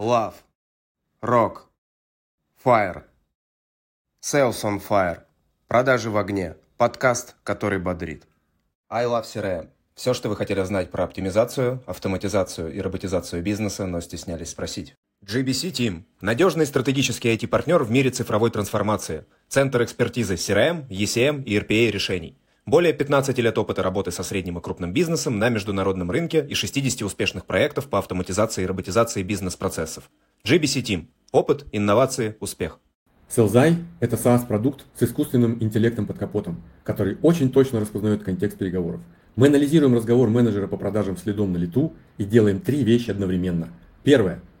Love. Rock. Fire. Sales on Fire. Продажи в огне. Подкаст, который бодрит. I Love CRM. Все, что вы хотели знать про оптимизацию, автоматизацию и роботизацию бизнеса, но стеснялись спросить. GBC Team – надежный стратегический IT-партнер в мире цифровой трансформации, центр экспертизы CRM, ECM и RPA решений. Более 15 лет опыта работы со средним и крупным бизнесом на международном рынке и 60 успешных проектов по автоматизации и роботизации бизнес-процессов. GBC Team – опыт, инновации, успех. Селзай – это SaaS-продукт с искусственным интеллектом под капотом, который очень точно распознает контекст переговоров. Мы анализируем разговор менеджера по продажам следом на лету и делаем три вещи одновременно. Первое –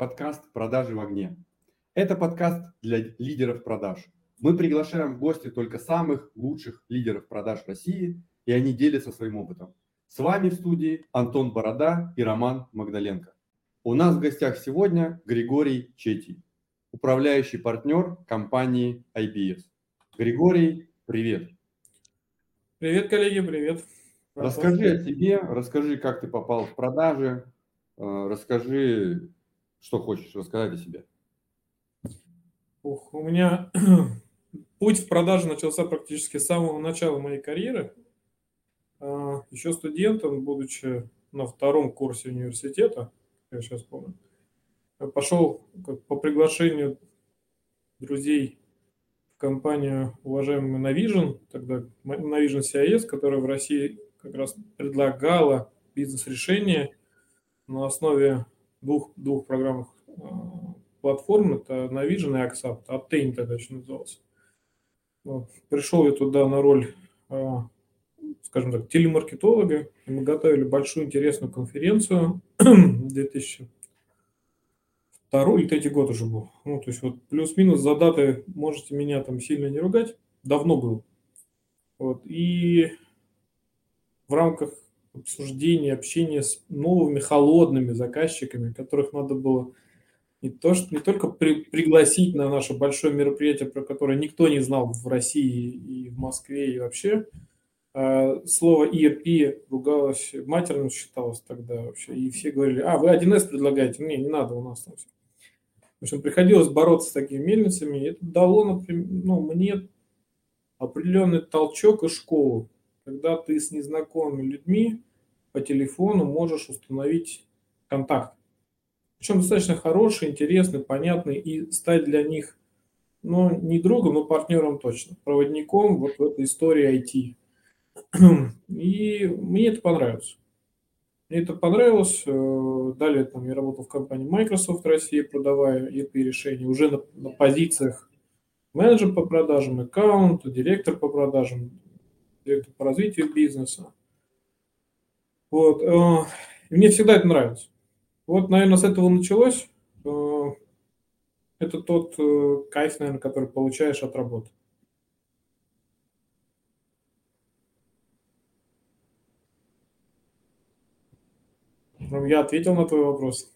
Подкаст «Продажи в огне». Это подкаст для лидеров продаж – мы приглашаем в гости только самых лучших лидеров продаж России, и они делятся своим опытом. С вами в студии Антон Борода и Роман Магдаленко. У нас в гостях сегодня Григорий Четий, управляющий партнер компании IBS. Григорий, привет. Привет, коллеги, привет. Расскажи о себе, расскажи, как ты попал в продажи, э, расскажи, что хочешь рассказать о себе. Ух, у меня Путь в продаже начался практически с самого начала моей карьеры. А, Еще студентом, будучи на втором курсе университета, я сейчас помню, пошел по приглашению друзей в компанию уважаемую Navision, тогда Navision CIS, которая в России как раз предлагала бизнес-решение на основе двух, двух программных а, платформ, это Navision и Accept, Obtain тогда еще назывался. Пришел я туда на роль, а, скажем так, телемаркетолога. И мы готовили большую интересную конференцию 2002 или третий год уже был. Ну, то есть вот плюс-минус за даты можете меня там сильно не ругать. Давно был. Вот. И в рамках обсуждения, общения с новыми холодными заказчиками, которых надо было не, то, что, не только при, пригласить на наше большое мероприятие, про которое никто не знал в России и в Москве и вообще. А, слово ERP ругалось, матерным считалось тогда вообще. И все говорили, а, вы 1С предлагаете? Не, не надо, у нас там все. В общем, приходилось бороться с такими мельницами. И это дало, например, ну, мне определенный толчок и школу, когда ты с незнакомыми людьми по телефону можешь установить контакт. Причем достаточно хороший, интересный, понятный и стать для них, ну, не другом, но партнером точно, проводником вот в этой истории IT. И мне это понравилось. Мне это понравилось. Э, далее там, я работал в компании Microsoft России, продавая ERP-решения уже на, на позициях менеджер по продажам, аккаунт, директор по продажам, директор по развитию бизнеса. Вот. Э, и мне всегда это нравилось. Вот, наверное, с этого началось. Э, это тот э, кайф, наверное, который получаешь от работы. Ну, я ответил на твой вопрос.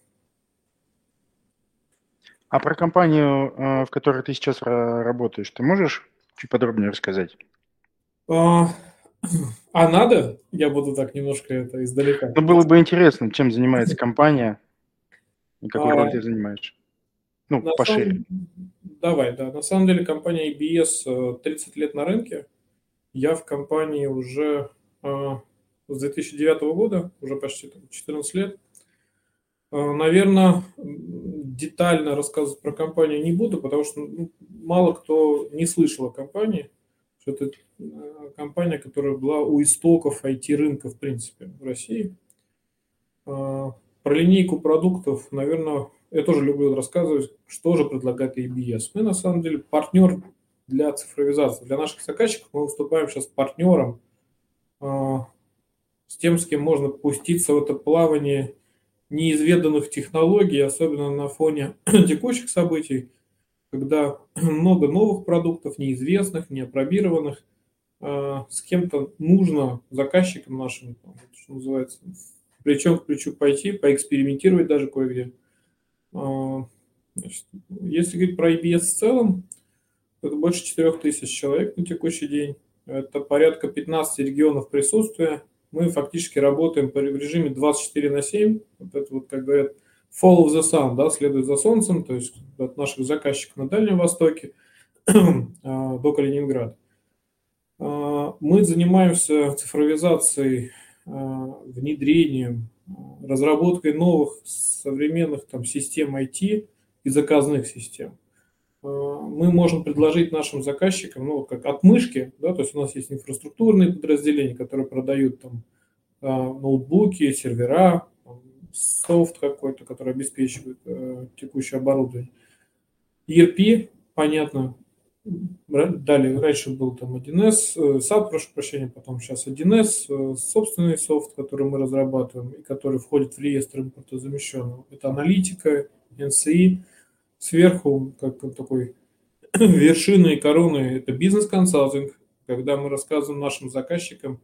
А про компанию, в которой ты сейчас работаешь, ты можешь чуть подробнее рассказать? А, надо? Я буду так немножко это издалека. Ну, было бы интересно, чем занимается компания и какую а, роль ты занимаешь. Ну, пошире. Самом... Давай, да. На самом деле компания IBS 30 э, лет на рынке. Я в компании уже э, с 2009 года, уже почти 14 лет. Э, наверное, детально рассказывать про компанию не буду, потому что ну, мало кто не слышал о компании что это э, компания, которая была у истоков IT-рынка, в принципе, в России. А, про линейку продуктов, наверное, я тоже люблю рассказывать, что же предлагает ABS. Мы, на самом деле, партнер для цифровизации. Для наших заказчиков мы выступаем сейчас партнером а, с тем, с кем можно пуститься в это плавание неизведанных технологий, особенно на фоне текущих событий, когда много новых продуктов, неизвестных, неопробированных, а, с кем-то нужно, заказчикам нашим, что называется, плечом к плечу пойти, поэкспериментировать даже кое-где. А, значит, если говорить про IBS в целом, это больше 4000 человек на текущий день. Это порядка 15 регионов присутствия. Мы фактически работаем в режиме 24 на 7. Вот это вот, как говорят, follow the sun, да, следует за солнцем, то есть от наших заказчиков на Дальнем Востоке а, до Калининграда. А, мы занимаемся цифровизацией, а, внедрением, разработкой новых современных там, систем IT и заказных систем. Мы можем предложить нашим заказчикам, ну, как отмышки, да, то есть у нас есть инфраструктурные подразделения, которые продают там ноутбуки, сервера, софт какой-то, который обеспечивает э, текущее оборудование. ERP, понятно, далее раньше был там 1С, э, SAP, прошу прощения, потом сейчас 1С, э, собственный софт, который мы разрабатываем и который входит в реестр импортозамещенного. Это аналитика, NCI, сверху, как такой вершиной и короной, это бизнес-консалтинг, когда мы рассказываем нашим заказчикам,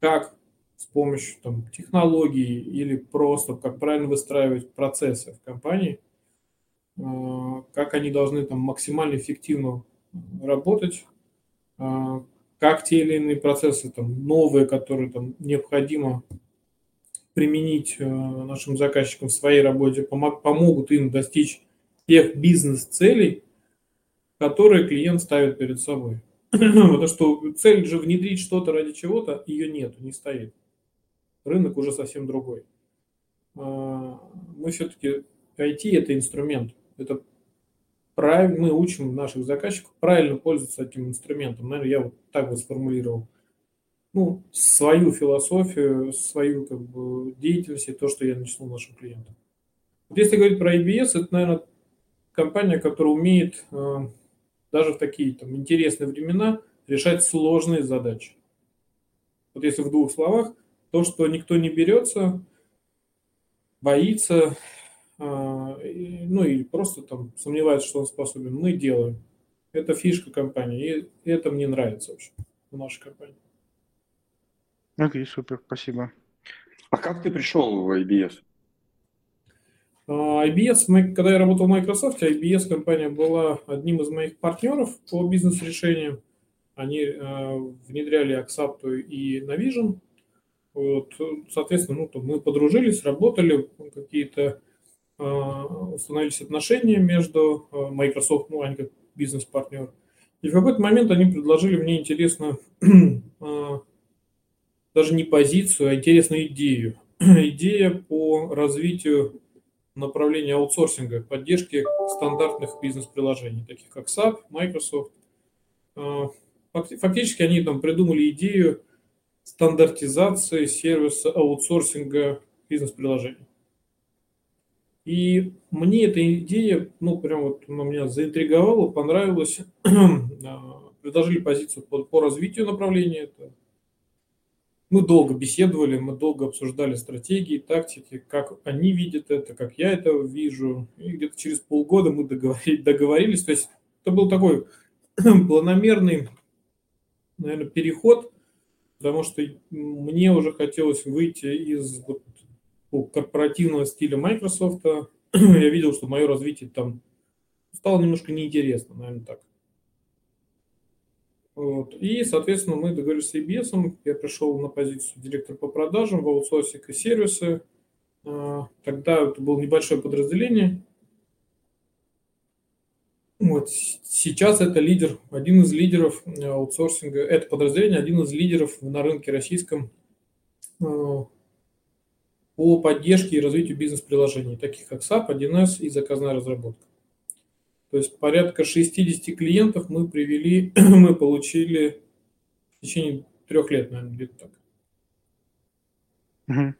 как с помощью там, технологий или просто как правильно выстраивать процессы в компании, а, как они должны там максимально эффективно работать, а, как те или иные процессы там, новые, которые там, необходимо применить а, нашим заказчикам в своей работе, помогут им достичь тех бизнес-целей, которые клиент ставит перед собой. Потому что цель же внедрить что-то ради чего-то, ее нет, не стоит рынок уже совсем другой. А, мы все-таки IT это инструмент. Это правильно, мы учим наших заказчиков правильно пользоваться этим инструментом. Наверное, я вот так вот сформулировал. Ну, свою философию, свою как бы, деятельность и то, что я начну нашим клиентам. Вот если говорить про IBS, это, наверное, компания, которая умеет э, даже в такие там, интересные времена решать сложные задачи. Вот если в двух словах, то, что никто не берется, боится, а, ну или просто там сомневается, что он способен, мы делаем. Это фишка компании, и это мне нравится вообще в нашей компании. Окей, okay, супер, спасибо. А как ты пришел в IBS? А, IBS, когда я работал в Microsoft, IBS компания была одним из моих партнеров по бизнес-решениям. Они э, внедряли Axapto и Navision. Вот, соответственно, ну, там мы подружились, работали, какие-то э, установились отношения между э, Microsoft, ну, они как бизнес-партнер. И в какой-то момент они предложили мне интересно, э, даже не позицию, а интересную идею. Идея по развитию направления аутсорсинга, поддержки стандартных бизнес-приложений, таких как SAP, Microsoft. Фактически они там придумали идею стандартизации сервиса аутсорсинга бизнес-приложений. И мне эта идея, ну, прям вот она меня заинтриговала, понравилась. А, предложили позицию по, по развитию направления. Это мы долго беседовали, мы долго обсуждали стратегии, тактики, как они видят это, как я это вижу. И где-то через полгода мы договорились. договорились. То есть это был такой планомерный, наверное, переход потому что мне уже хотелось выйти из вот, корпоративного стиля Microsoft. Я видел, что мое развитие там стало немножко неинтересно, наверное, так. Вот. И, соответственно, мы договорились с ABS. Я пришел на позицию директора по продажам в аутсорсинг и сервисы. А, тогда это было небольшое подразделение. Вот. Сейчас это лидер, один из лидеров э, аутсорсинга, это подразделение, один из лидеров на рынке российском э, по поддержке и развитию бизнес-приложений, таких как SAP, 1С и заказная разработка. То есть порядка 60 клиентов мы привели, мы получили в течение трех лет, наверное, где-то так. Угу.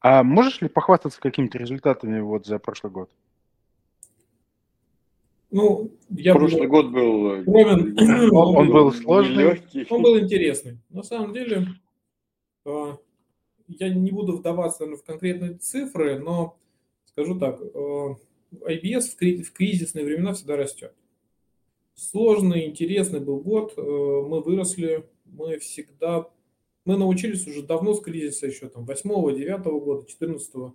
А можешь ли похвастаться какими-то результатами вот за прошлый год? Ну, я Прошлый год был... э, он, Он был сложный. Легкий. Он был интересный. На самом деле, э, я не буду вдаваться в конкретные цифры, но скажу так, э, IBS в кри- в кризисные времена всегда растет. Сложный, интересный был год, мы выросли, мы всегда, мы научились уже давно с кризиса еще там 8 9 года, 14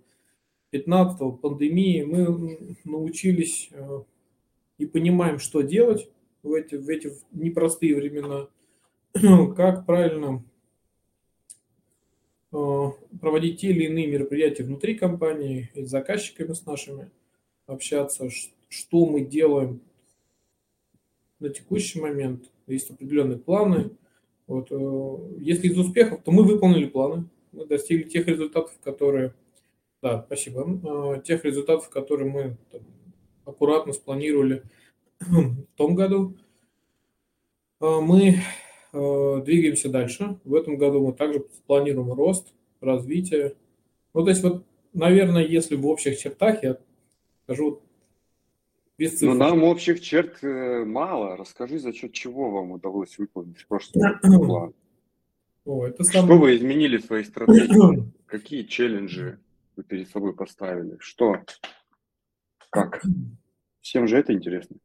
15 пандемии, мы научились и понимаем, что делать в эти, в эти непростые времена, как правильно э, проводить те или иные мероприятия внутри компании и с заказчиками с нашими общаться, что мы делаем на текущий момент. Есть определенные планы. Вот, э, если из успехов, то мы выполнили планы, мы достигли тех результатов, которые, да, спасибо, э, тех результатов, которые мы там, аккуратно спланировали в том году. Э, Мы э, двигаемся дальше. В этом году мы также планируем рост, развитие. Ну, то есть вот, наверное, если в общих чертах, я скажу без цифр. Ну, нам общих черт э, мало. Расскажи, за счет чего вам удалось выполнить прошлый план. О, это Что самое- вы изменили в своей стратегии? Какие челленджи вы перед собой поставили? Что? Как? Всем же это интересно.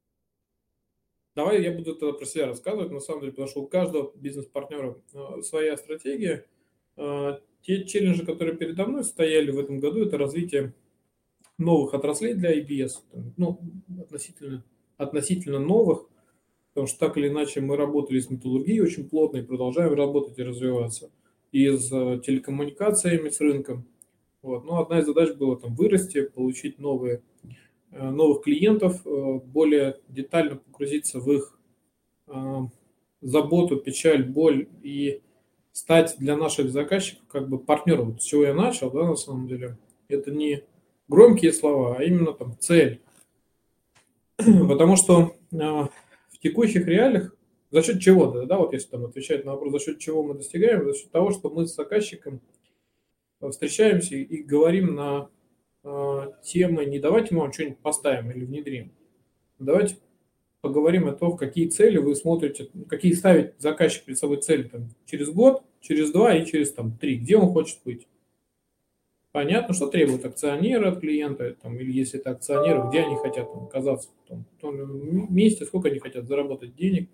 Давай я буду тогда про себя рассказывать, на самом деле, потому что у каждого бизнес-партнера э, своя стратегия. Э, Те челленджи, которые передо мной стояли в этом году, это развитие новых отраслей для IBS, ну, относительно, относительно новых, потому что так или иначе мы работали с металлургией очень плотно и продолжаем работать и развиваться, и с э, телекоммуникациями, с рынком. Вот. Но одна из задач была там вырасти, получить новые новых клиентов, э, более детально погрузиться в их э, заботу, печаль, боль и стать для наших заказчиков как бы партнером. С чего я начал, да, на самом деле. Это не громкие слова, а именно там цель. Потому что э, в текущих реалиях за счет чего, да, да, вот если там отвечать на вопрос, за счет чего мы достигаем, за счет того, что мы с заказчиком э, встречаемся и говорим на э, темы, не давайте мы вам что-нибудь поставим или внедрим. Давайте поговорим о том, какие цели вы смотрите, какие ставит заказчик перед собой цели там, через год, через два и через там, три, где он хочет быть. Понятно, что требуют акционеры от клиента, там, или если это акционеры, где они хотят там, оказаться в том, в том месте, сколько они хотят заработать денег.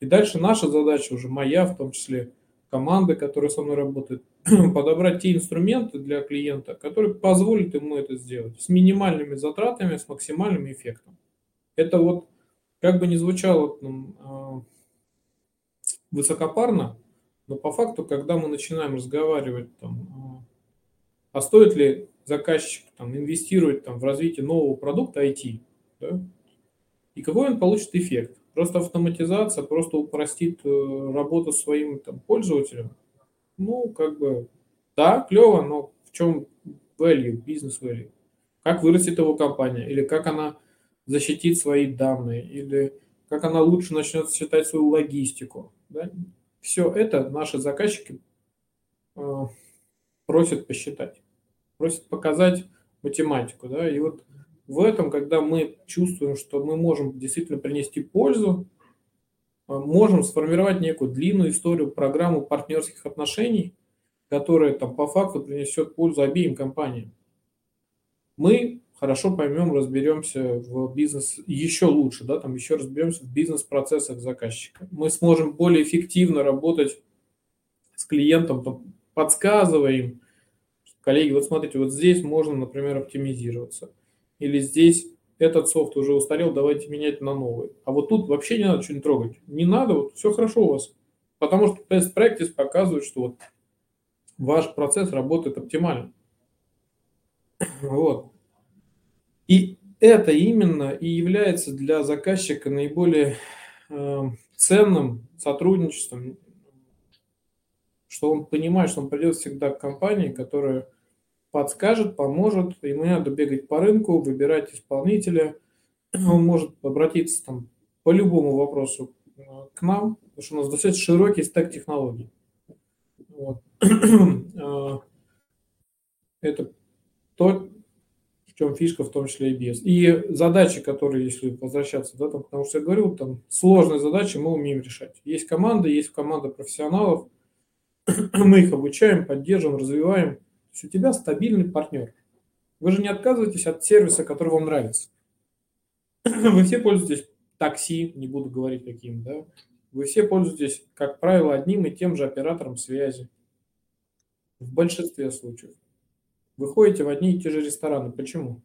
И дальше наша задача уже моя, в том числе команды, которая со мной работает, подобрать те инструменты для клиента, которые позволят ему это сделать с минимальными затратами, с максимальным эффектом. Это вот, как бы ни звучало там, а, высокопарно, но по факту, когда мы начинаем разговаривать, там, а а стоит ли заказчик там, инвестировать там, в развитие нового продукта IT, да, и какой он получит эффект. Просто автоматизация, просто упростит э, работу своим там, пользователям. Ну, как бы, да, клево, но в чем value, бизнес value? Как вырастет его компания? Или как она защитит свои данные? Или как она лучше начнет считать свою логистику? Да? Все это наши заказчики э, просят посчитать, просят показать математику. Да? И вот в этом, когда мы чувствуем, что мы можем действительно принести пользу, э, можем сформировать некую длинную историю, программу партнерских отношений, которая там по факту принесет пользу обеим компаниям. Мы хорошо поймем, разберемся в бизнес еще лучше, да, там еще разберемся в бизнес-процессах заказчика. Мы сможем более эффективно работать с клиентом, им, коллеги, вот смотрите, вот здесь можно, например, оптимизироваться. Или здесь этот софт уже устарел, давайте менять на новый. А вот тут вообще не надо что-нибудь трогать. Не надо, вот все хорошо у вас. Потому что practice показывает, что вот ваш процесс работает оптимально. Вот. И это именно и является для заказчика наиболее э, ценным сотрудничеством, что он понимает, что он придет всегда к компании, которая подскажет, поможет, ему не надо бегать по рынку, выбирать исполнителя, он может обратиться там по любому вопросу э, к нам, потому что у нас достаточно широкий стек технологий. Вот. Э, Это то, в чем фишка, в том числе и без. И задачи, которые, если возвращаться, да, там, потому что я говорил, там сложные задачи мы умеем решать. Есть команда, есть команда профессионалов, мы их обучаем, поддерживаем, развиваем. То есть у тебя стабильный партнер. Вы же не отказываетесь от сервиса, который вам нравится. Вы все пользуетесь такси, не буду говорить каким, да. Вы все пользуетесь, как правило, одним и тем же оператором связи. В большинстве случаев. Вы ходите в одни и те же рестораны. Почему?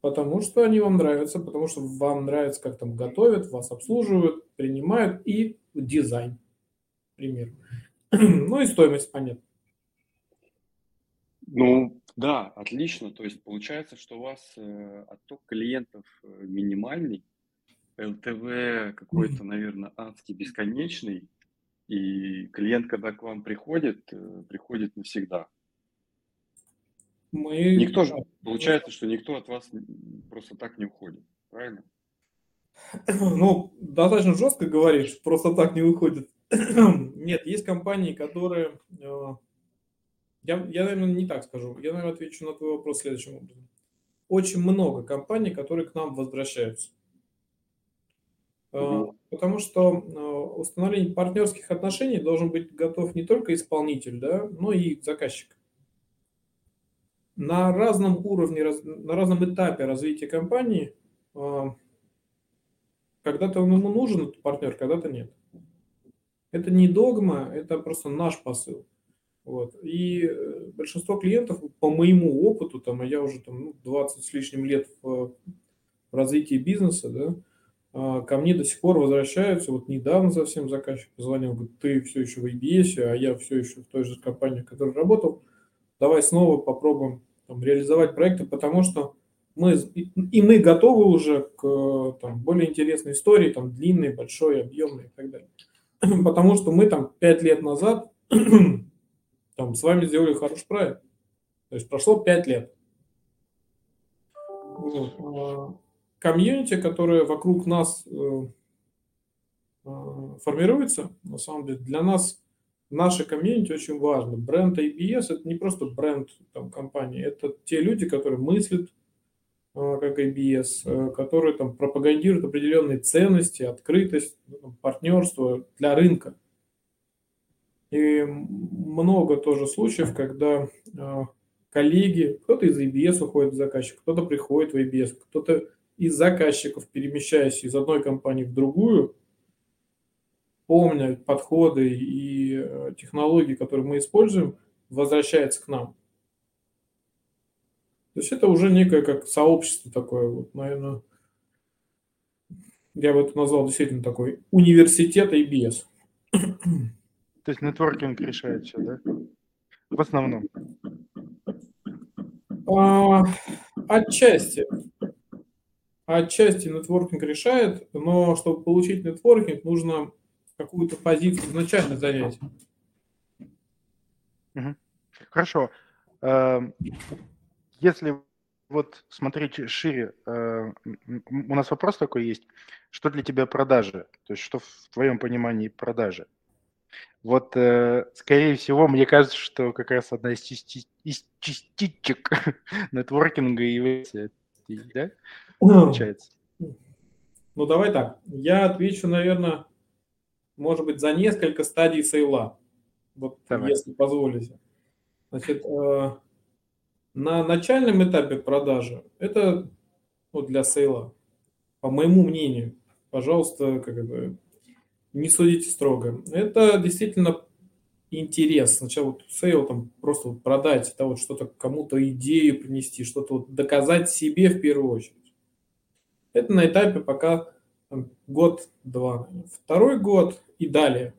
Потому что они вам нравятся, потому что вам нравится, как там готовят, вас обслуживают, принимают и дизайн, пример. Ну и стоимость, понятно. Ну, да, отлично. То есть получается, что у вас э, отток клиентов э, минимальный, ЛТВ какой-то, наверное, адский бесконечный, и клиент, когда к вам приходит, э, приходит навсегда. Мы... Никто же, получается, что никто от вас просто так не уходит, правильно? Ну, достаточно жестко говоришь, просто так не выходит. Нет, есть компании, которые... Я, я, наверное, не так скажу. Я, наверное, отвечу на твой вопрос следующим образом. Очень много компаний, которые к нам возвращаются. Угу. Потому что э, установление партнерских отношений должен быть готов не только исполнитель, да, но и заказчик. На разном уровне, на разном этапе развития компании э, когда-то ему нужен этот партнер, когда-то нет. Это не догма, это просто наш посыл. Вот. И э, большинство клиентов, по моему опыту, там, а я уже там, 20 ну, с лишним лет в, в развитии бизнеса, да, а, ко мне до сих пор возвращаются. Вот недавно совсем заказчик позвонил, говорит, ты все еще в EBS, а я все еще в той же компании, в которой работал. Давай снова попробуем там, реализовать проекты, потому что мы, и мы готовы уже к там, более интересной истории, там, длинной, большой, объемной и так далее. Потому что мы там пять лет назад там, с вами сделали хороший проект. То есть прошло пять лет. Вот. А комьюнити, которое вокруг нас э, э, формируется, на самом деле, для нас наше комьюнити очень важно. Бренд ABS – это не просто бренд там, компании, это те люди, которые мыслят э, как ABS, которые там пропагандируют определенные ценности, открытость, ну, партнерство для рынка. И много тоже случаев, когда коллеги, кто-то из ABS уходит в заказчик, кто-то приходит в ABS, кто-то из заказчиков, перемещаясь из одной компании в другую, помня подходы и э, технологии, которые мы используем, возвращается к нам. То есть это уже некое как сообщество такое, вот, наверное, я бы это назвал действительно такой университет ABS. То есть нетворкинг решает все, да? В основном. А, отчасти. Отчасти нетворкинг решает, но чтобы получить нетворкинг, нужно какую-то позицию изначально занять. Хорошо. Эм, если вот смотреть шире, э, у нас вопрос такой есть. Что для тебя продажи? То есть что в твоем понимании продажи? Вот, э, скорее всего, мне кажется, что как раз одна из, части, из частичек нетворкинга является, да? получается? Ну, давай так. Я отвечу, наверное, может быть, за несколько стадий sale а. Вот, давай. если позволите. Значит, э, на начальном этапе продажи это ну, для sale а, по моему мнению, пожалуйста, как бы не судите строго. Это действительно интерес. Сначала вот sale там просто вот продать, это вот что-то кому-то идею принести, что-то вот доказать себе в первую очередь. Это на этапе пока год-два. Второй год и далее,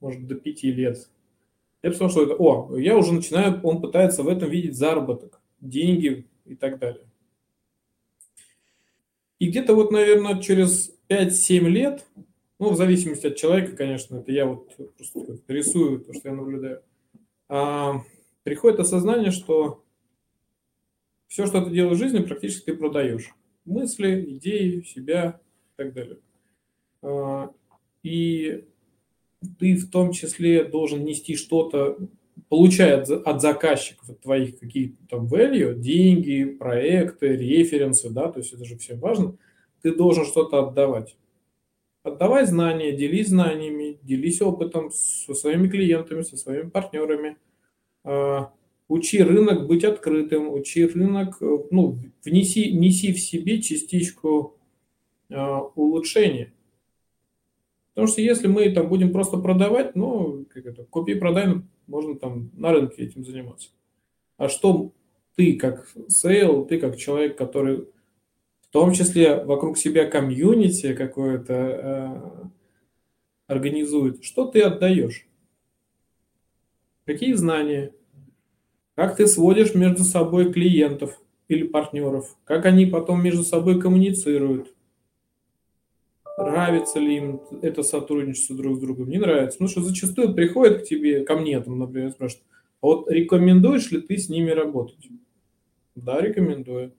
может, до пяти лет. Я посмотрел, что это, о, я уже начинаю, он пытается в этом видеть заработок, деньги и так далее. И где-то вот, наверное, через 5-7 лет, ну, в зависимости от человека, конечно, это я вот просто рисую то, что я наблюдаю, а, приходит осознание, что все, что ты делаешь в жизни, практически ты продаешь мысли, идеи, себя и так далее. А, и ты в том числе должен нести что-то получая от заказчиков, от твоих какие-то там value, деньги, проекты, референсы, да, то есть это же все важно, ты должен что-то отдавать. Отдавай знания, делись знаниями, делись опытом со своими клиентами, со своими партнерами. А, учи рынок быть открытым, учи рынок, э, ну, внеси, неси в себе частичку а, улучшения. Потому что если мы там будем просто продавать, ну, как это, купи, продай, можно там на рынке этим заниматься. А что ты как sale, ты как человек, который в том числе вокруг себя комьюнити какое-то э, организует, что ты отдаешь? Какие знания? Как ты сводишь между собой клиентов или партнеров? Как они потом между собой коммуницируют? Нравится ли им это сотрудничество друг с другом? Не нравится. Ну что зачастую приходят к тебе, ко мне, там, например, спрашивают, а вот рекомендуешь ли ты с ними работать? Да, рекомендую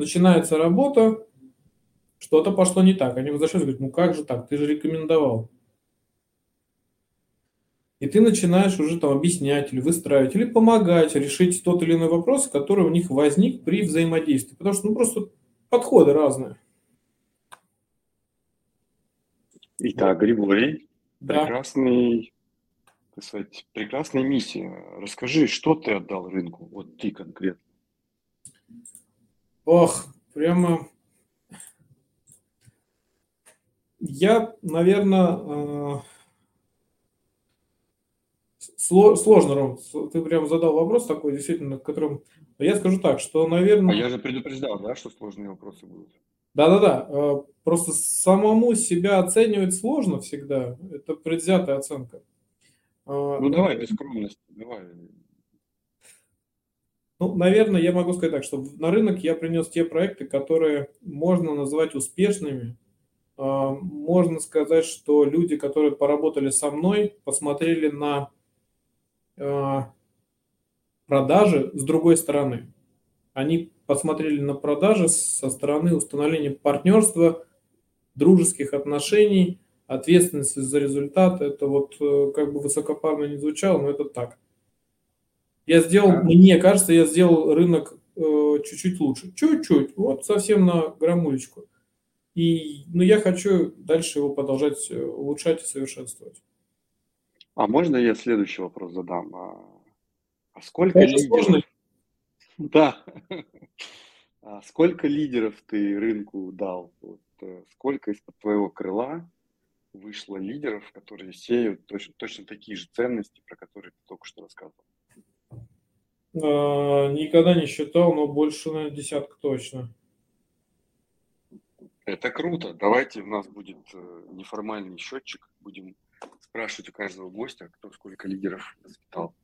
начинается работа, что-то пошло не так. Они возвращаются и говорят, ну как же так, ты же рекомендовал. И ты начинаешь уже там объяснять или выстраивать, или помогать решить тот или иной вопрос, который у них возник при взаимодействии. Потому что ну, просто подходы разные. Итак, Григорий, да. прекрасный, так сказать, прекрасная миссия. Расскажи, что ты отдал рынку, вот ты конкретно. Ох, прямо... Я, наверное, э, сложно, Ром, ты прям задал вопрос такой, действительно, в котором... Я скажу так, что, наверное... А я же предупреждал, да, что сложные вопросы будут? Да-да-да, э, просто самому себя оценивать сложно всегда, это предвзятая оценка. Э, ну, давай без скромности, давай. Ну, наверное, я могу сказать так, что на рынок я принес те проекты, которые можно назвать успешными. А, можно сказать, что люди, которые поработали со мной, посмотрели на а, продажи с другой стороны. Они посмотрели на продажи со стороны установления партнерства, дружеских отношений, ответственности за результат. Это вот э, как бы высокопарно не звучало, но это так. Я сделал, да. мне кажется, я сделал рынок э, чуть-чуть лучше. Чуть-чуть, вот совсем на граммулечку. И, ну, я хочу дальше его продолжать э, улучшать и совершенствовать. А можно я следующий вопрос задам? А, а сколько Это лидеров? Сложный? Да. А сколько лидеров ты рынку дал? Вот, э, сколько из-под твоего крыла вышло лидеров, которые сеют точно, точно такие же ценности, про которые ты только что рассказывал? А, никогда не считал, но больше, наверное, десятка точно. Это круто. Давайте у нас будет э, неформальный счетчик. Будем спрашивать у каждого гостя, кто сколько лидеров воспитал.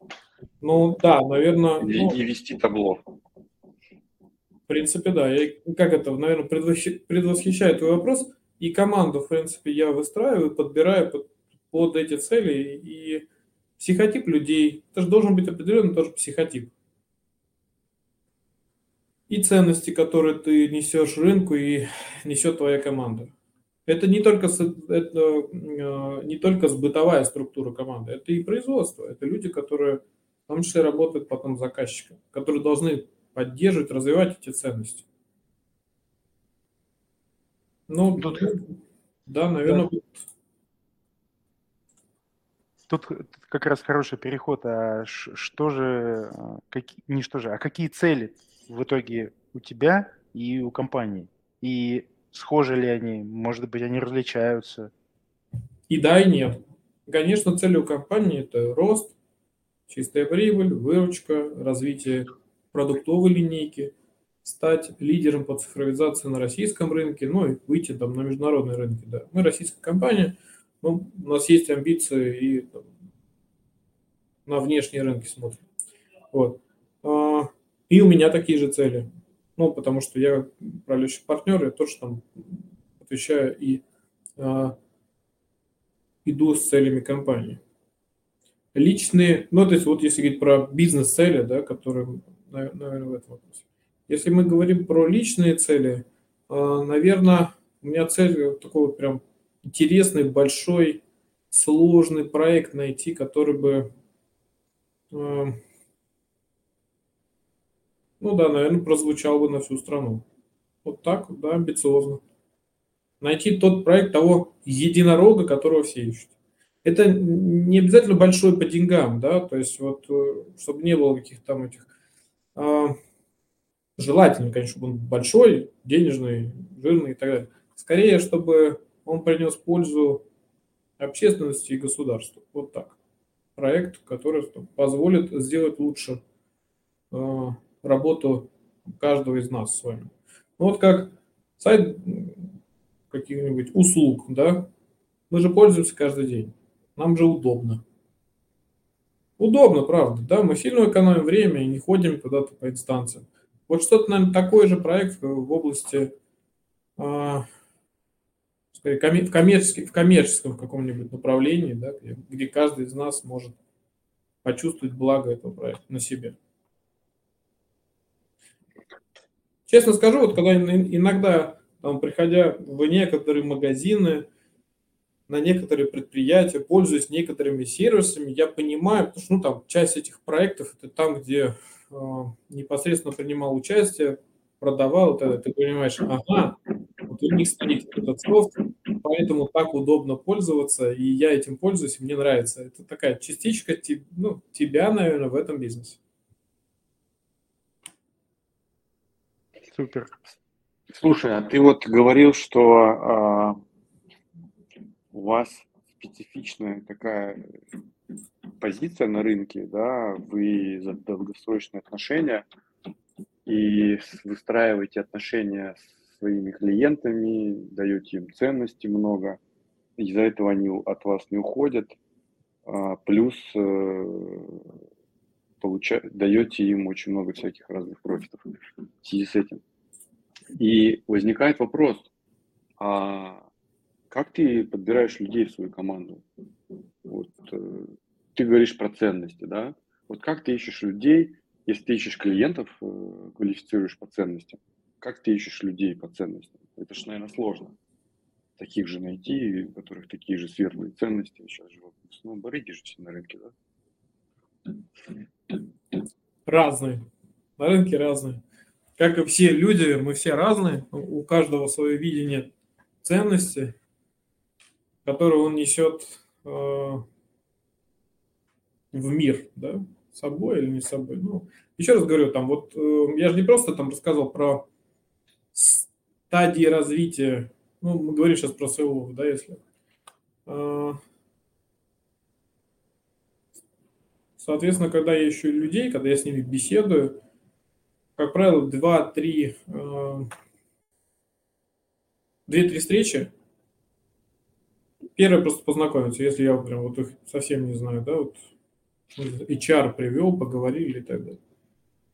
Ну да, наверное. И, ну, и вести табло. В принципе, да. Я, как это, наверное, предвосхищает твой вопрос. И команду, в принципе, я выстраиваю, подбираю под, под эти цели. И психотип людей, это же должен быть определенный тоже психотип и ценности, которые ты несешь рынку и несет твоя команда. Это не только, это, э, не только сбытовая структура команды, это и производство. Это люди, которые в том числе работают потом заказчиком, которые должны поддерживать, развивать эти ценности. Ну, тут, да, наверное. Да. Тут как раз хороший переход. А что же, а, какие, не что же, а какие цели в итоге у тебя и у компании? И схожи ли они? Может быть, они различаются? И да, и нет. Конечно, цель у компании – это рост, чистая прибыль, выручка, развитие продуктовой линейки, стать лидером по цифровизации на российском рынке, ну и выйти там на международные рынки. Да. Мы российская компания, ну, у нас есть амбиции и там, на внешние рынки смотрим. Вот. А, и у меня такие же цели. Ну, потому что я управляющий партнер, я тоже там отвечаю и э, иду с целями компании. Личные, ну, то есть вот если говорить про бизнес-цели, да, которые, наверное, в этом вопросе. Если мы говорим про личные цели, э, наверное, у меня цель такой вот прям интересный, большой, сложный проект найти, который бы ну да, наверное, прозвучал бы на всю страну. Вот так, да, амбициозно. Найти тот проект того единорога, которого все ищут. Это не обязательно большой по деньгам, да, то есть вот, э, чтобы не было каких-то там этих... А, желательно, конечно, чтобы он большой, денежный, жирный и так далее. Скорее, чтобы он принес пользу общественности и государству. Вот так. Проект, который позволит сделать лучше э, работу каждого из нас с вами. Ну, вот как сайт каких-нибудь услуг, да, мы же пользуемся каждый день. Нам же удобно. Удобно, правда, да, мы сильно экономим время и не ходим куда-то по инстанциям. Вот что-то, наверное, такой же проект в области, э, в, коммерческом, в коммерческом каком-нибудь направлении, да, где, каждый из нас может почувствовать благо этого проекта на себе. Честно скажу, вот когда иногда, там, приходя в некоторые магазины, на некоторые предприятия, пользуясь некоторыми сервисами, я понимаю, потому что ну, там, часть этих проектов это там, где э, непосредственно принимал участие, продавал, тогда ты понимаешь, ага, вот у них стоит этот софт, поэтому так удобно пользоваться, и я этим пользуюсь, и мне нравится. Это такая частичка ну, тебя, наверное, в этом бизнесе. Супер. Слушай, а ты вот говорил, что а, у вас специфичная такая позиция на рынке, да, вы за долгосрочные отношения и выстраиваете отношения с своими клиентами, даете им ценности много, из-за этого они от вас не уходят, а, плюс э, получа... даете им очень много всяких разных профитов в связи с этим. И возникает вопрос, а как ты подбираешь людей в свою команду? Вот, э, ты говоришь про ценности, да? Вот как ты ищешь людей, если ты ищешь клиентов, э, квалифицируешь по ценностям, как ты ищешь людей по ценностям? Это же, наверное, сложно. Таких же найти, у которых такие же светлые ценности. Сейчас же ну, барыги же все на рынке, да? Разные. На рынке разные. Как и все люди, мы все разные. У каждого свое видение ценности, которое он несет э, в мир, да, с собой или не с собой. Ну, еще раз говорю, там вот э, я же не просто там рассказывал про стадии развития. Ну, мы говорим сейчас про своего, да, если. Э, Соответственно, когда я ищу людей, когда я с ними беседую, как правило, 2-3 э, две-три встречи. Первое просто познакомиться, если я прям вот их совсем не знаю, да, вот HR привел, поговорили и так далее.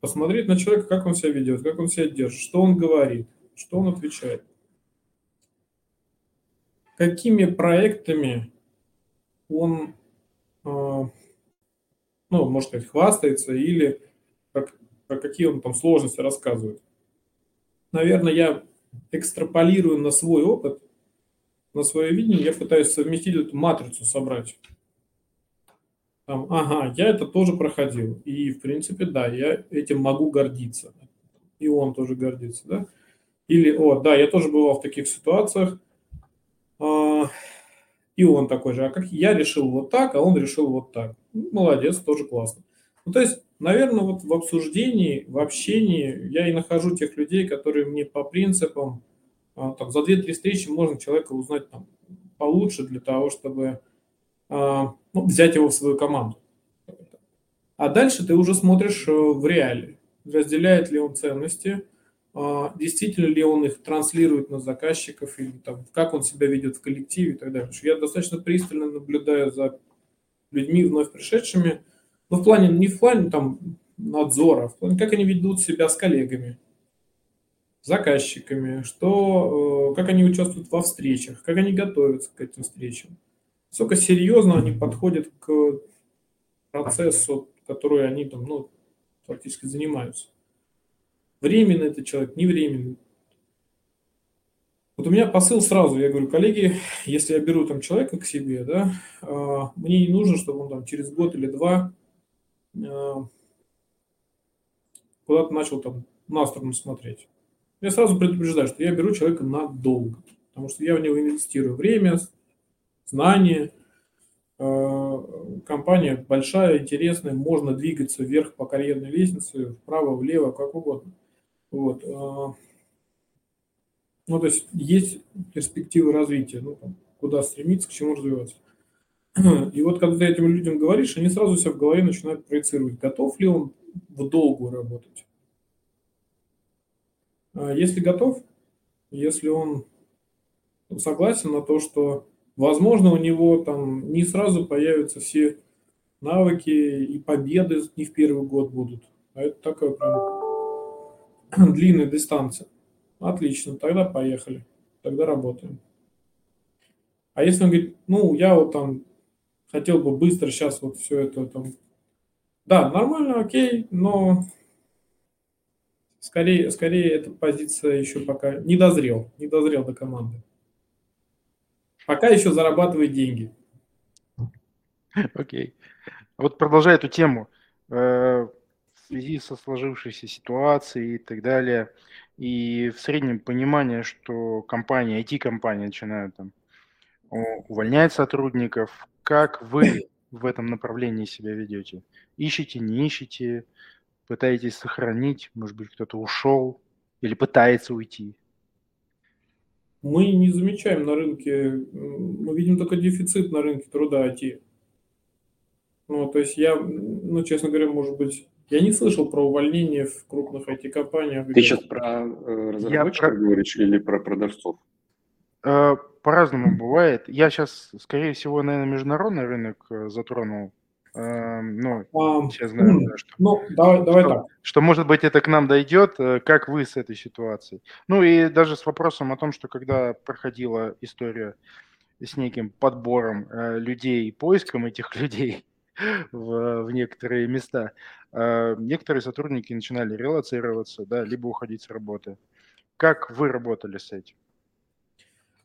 Посмотреть на человека, как он себя ведет, как он себя держит, что он говорит, что он отвечает. Какими проектами он э, ну, можно сказать, хвастается или про какие он там сложности рассказывает. Наверное, я экстраполирую на свой опыт, на свое видение, я пытаюсь совместить эту матрицу, собрать. Там, ага, я это тоже проходил. И, в принципе, да, я этим могу гордиться. И он тоже гордится, да. Или, о, да, я тоже бывал в таких ситуациях. А, и он такой же, а как я решил вот так, а он решил вот так. Ну, молодец, тоже классно. Ну, то есть, наверное, вот в обсуждении, в общении я и нахожу тех людей, которые мне по принципам, а, там, за 2-3 встречи можно человека узнать там, получше для того, чтобы ну, взять его в свою команду. А дальше ты уже смотришь э, в реале, разделяет ли он ценности, а, действительно ли он их транслирует на заказчиков, или там, как он себя ведет в коллективе и так далее. я достаточно пристально наблюдаю за людьми, вновь пришедшими, но в плане, не в плане там надзора, в плане, как они ведут себя с коллегами, заказчиками, что, э, как они участвуют во встречах, как они готовятся к этим встречам, насколько серьезно они подходят к процессу, который они там, ну, фактически занимаются. Временно этот человек, не временный. Вот у меня посыл сразу, я говорю, коллеги, если я беру там человека к себе, да, а, мне не нужно, чтобы он там через год или два э, куда-то начал там на сторону смотреть. Я сразу предупреждаю, что я беру человека надолго, потому что я в него инвестирую время, знания. Э, компания большая, интересная, можно двигаться вверх по карьерной лестнице, вправо, влево, как угодно. Вот. Э, ну, то есть есть перспективы развития, ну, там, куда стремиться, к чему развиваться. И вот когда ты этим людям говоришь, они сразу себя в голове начинают проецировать, готов ли он в долгую работать. А если готов, если он согласен на то, что, возможно, у него там не сразу появятся все навыки и победы не в первый год будут, а это такая прям длинная дистанция. Отлично, тогда поехали, тогда работаем. А если он говорит, ну, я вот там хотел бы быстро сейчас вот все это там... Да, нормально, окей, но скорее, скорее эта позиция еще пока не дозрел, не дозрел до команды. Пока еще зарабатывает деньги. Окей. Вот продолжая эту тему, э, в связи со сложившейся ситуацией и так далее, и в среднем понимание, что компания, IT-компания начинают там увольнять сотрудников, как вы в этом направлении себя ведете? Ищете, не ищете, пытаетесь сохранить, может быть, кто-то ушел или пытается уйти? Мы не замечаем на рынке, мы видим только дефицит на рынке труда IT. Ну, то есть я, ну, честно говоря, может быть, я не слышал про увольнение в крупных IT-компаниях. Ты сейчас про э, разработчиков я... говоришь или про продавцов? Э, по-разному бывает. Я сейчас, скорее всего, наверное, международный рынок э, затронул. Эм, ну, сейчас знаю, да, что, ну, давай, давай что, так. что, может быть, это к нам дойдет. Э, как вы с этой ситуацией? Ну и даже с вопросом о том, что когда проходила история с неким подбором э, людей, поиском этих людей в, в некоторые места, э, некоторые сотрудники начинали релацироваться, да, либо уходить с работы. Как вы работали с этим?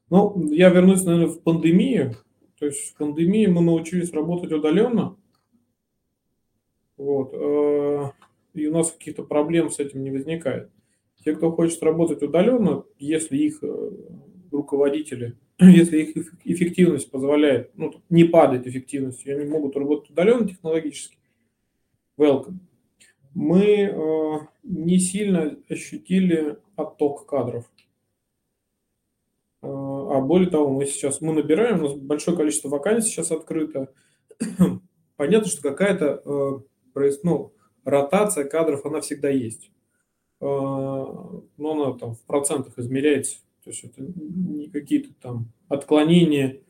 Ну, я вернусь, наверное, в пандемию. То есть в пандемии мы научились работать удаленно. Вот. Э, и у нас каких-то проблем с этим не возникает. Те, кто хочет работать удаленно, если их э, руководители, если их эффективность позволяет, ну, не падает эффективность, они могут работать удаленно технологически, welcome. Мы э, не сильно ощутили отток кадров. А более того, мы сейчас мы набираем, у нас большое количество вакансий сейчас открыто. Понятно, что какая-то э, ну, ротация кадров, она всегда есть. Э, но она там в процентах измеряется. То есть это не какие-то там отклонения.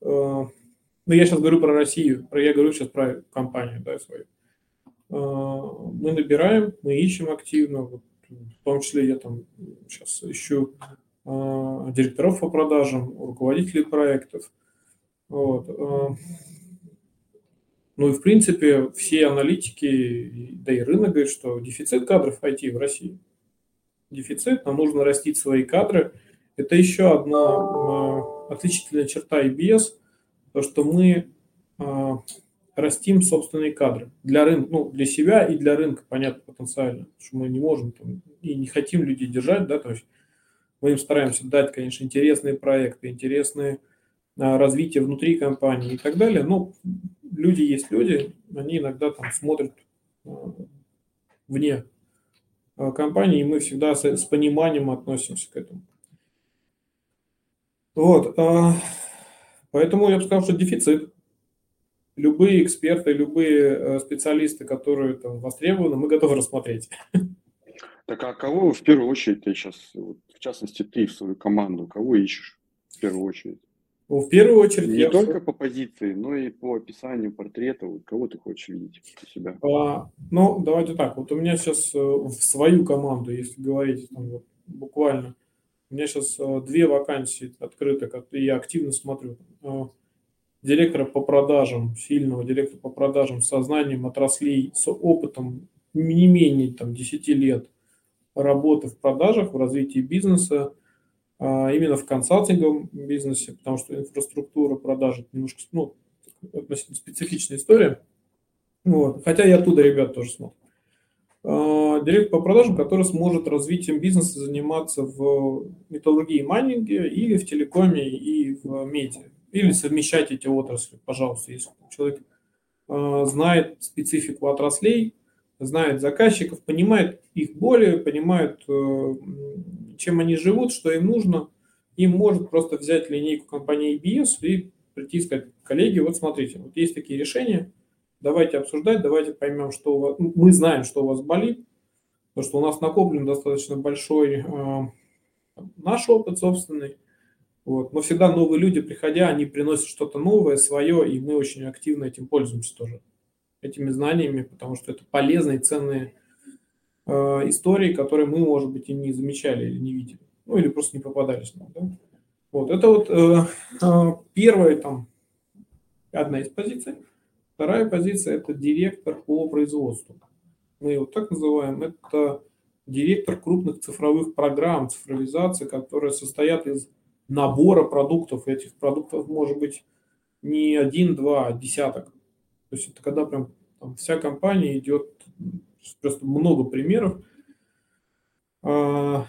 Э, ну, я сейчас говорю про Россию, я говорю сейчас про компанию да, свою. Мы набираем, мы ищем активно. Вот, в том числе я там сейчас ищу директоров по продажам, руководителей проектов. Вот. Ну и в принципе все аналитики, да и рынок говорит, что дефицит кадров IT в России. Дефицит, нам нужно растить свои кадры. Это еще одна э, отличительная черта IBS, то что мы растим собственные кадры для рынка, ну, для себя и для рынка, понятно, потенциально, что мы не можем там, и не хотим людей держать, да, то есть мы им стараемся дать, конечно, интересные проекты, интересные а, развитие внутри компании и так далее. Но люди есть люди, они иногда там смотрят а, вне а, компании, и мы всегда с, с пониманием относимся к этому. Вот. Поэтому я бы сказал, что дефицит. Любые эксперты, любые специалисты, которые там востребованы, мы готовы рассмотреть. Так а кого в первую очередь ты сейчас, в частности, ты в свою команду, кого ищешь в первую очередь? Ну, в первую очередь... Не только по позиции, но и по описанию портрета, вот, кого ты хочешь видеть у себя? А, ну, давайте так, вот у меня сейчас э, в свою команду, если говорить там, вот, буквально, у меня сейчас э, две вакансии открыты, и я активно смотрю. Э, директора по продажам, сильного директора по продажам с сознанием отраслей, с опытом не менее там, 10 лет – работы в продажах, в развитии бизнеса, именно в консалтинговом бизнесе, потому что инфраструктура продажи немножко ну, относительно специфичная история. Вот. Хотя и оттуда ребят тоже смотрят. А, директор по продажам, который сможет развитием бизнеса заниматься в металлургии и майнинге или в телекоме и в медиа. Или совмещать эти отрасли, пожалуйста, если человек а, знает специфику отраслей, знает заказчиков, понимает их боли, понимает, э, чем они живут, что им нужно, им может просто взять линейку компании EBS и прийти и сказать, коллеги, вот смотрите, вот есть такие решения, давайте обсуждать, давайте поймем, что у вас, ну, мы знаем, что у вас болит, потому что у нас накоплен достаточно большой э, наш опыт собственный, вот. Но всегда новые люди, приходя, они приносят что-то новое, свое, и мы очень активно этим пользуемся тоже, этими знаниями, потому что это полезные, ценные истории, которые мы, может быть, и не замечали или не видели, ну или просто не попадались нам. Да? Вот, это вот э, э, первая там одна из позиций. Вторая позиция – это директор по производству. Мы его так называем. Это директор крупных цифровых программ цифровизации, которые состоят из набора продуктов. Этих продуктов может быть не один, два, а десяток. То есть это когда прям там, вся компания идет, просто много примеров, а,